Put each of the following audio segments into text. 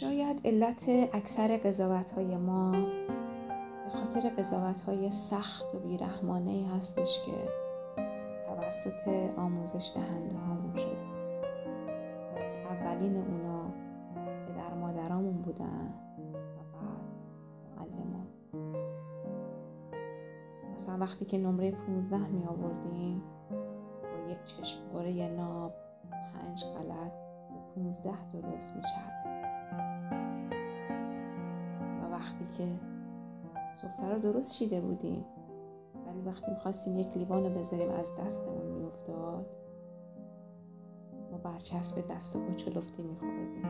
شاید علت اکثر قضاوت های ما به خاطر قضاوت های سخت و بیرحمانه ای هستش که توسط آموزش دهنده هامون شده. اولین اونا پدر مادرامون بودن و بعد معلمان. مثلا وقتی که نمره 15 می آوردیم با یک چشم قره ناب پنج غلط به 15 درست می و که سفره رو درست شیده بودیم. ولی وقتی می‌خواستیم یک لیوان رو بذاریم از دستمون میافتاد. ما برچسب دست و پا چلفتی میخوردیم.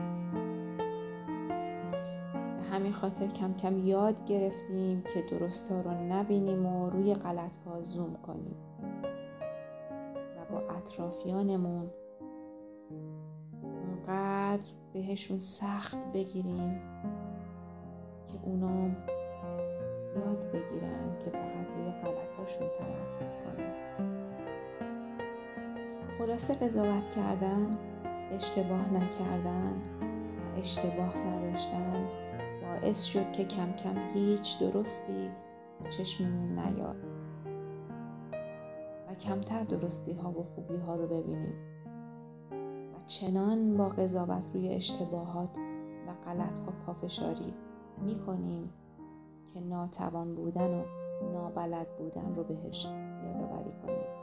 به همین خاطر کم کم یاد گرفتیم که درست ها رو نبینیم و روی غلط ها زوم کنیم. و با اطرافیانمون اونقدر بهشون سخت بگیریم اونا یاد بگیرن که فقط روی غلطاشون تمرکز کنن. خلاصه قضاوت کردن اشتباه نکردن اشتباه نداشتن باعث شد که کم کم هیچ درستی چشممون نیاد. و کمتر درستی ها و خوبی ها رو ببینیم. و چنان با قضاوت روی اشتباهات و غلط ها پافشاری. می کنیم که ناتوان بودن و نابلد بودن رو بهش یادآوری کنیم.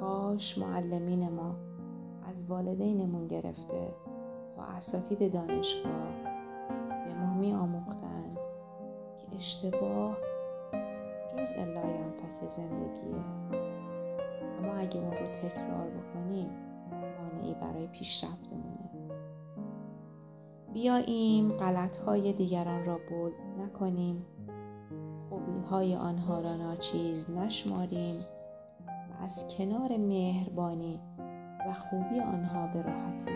کاش معلمین ما از والدینمون گرفته تا اساتید دانشگاه به ما می آموختند که اشتباه جز لاینفک زندگیه. اما اگه اون رو تکرار بکنیم مانعی برای پیشرفتمونه. بیاییم غلط های دیگران را bold نکنیم. خوبی های آنها را ناچیز نشماریم و از کنار مهربانی و خوبی آنها به راحتی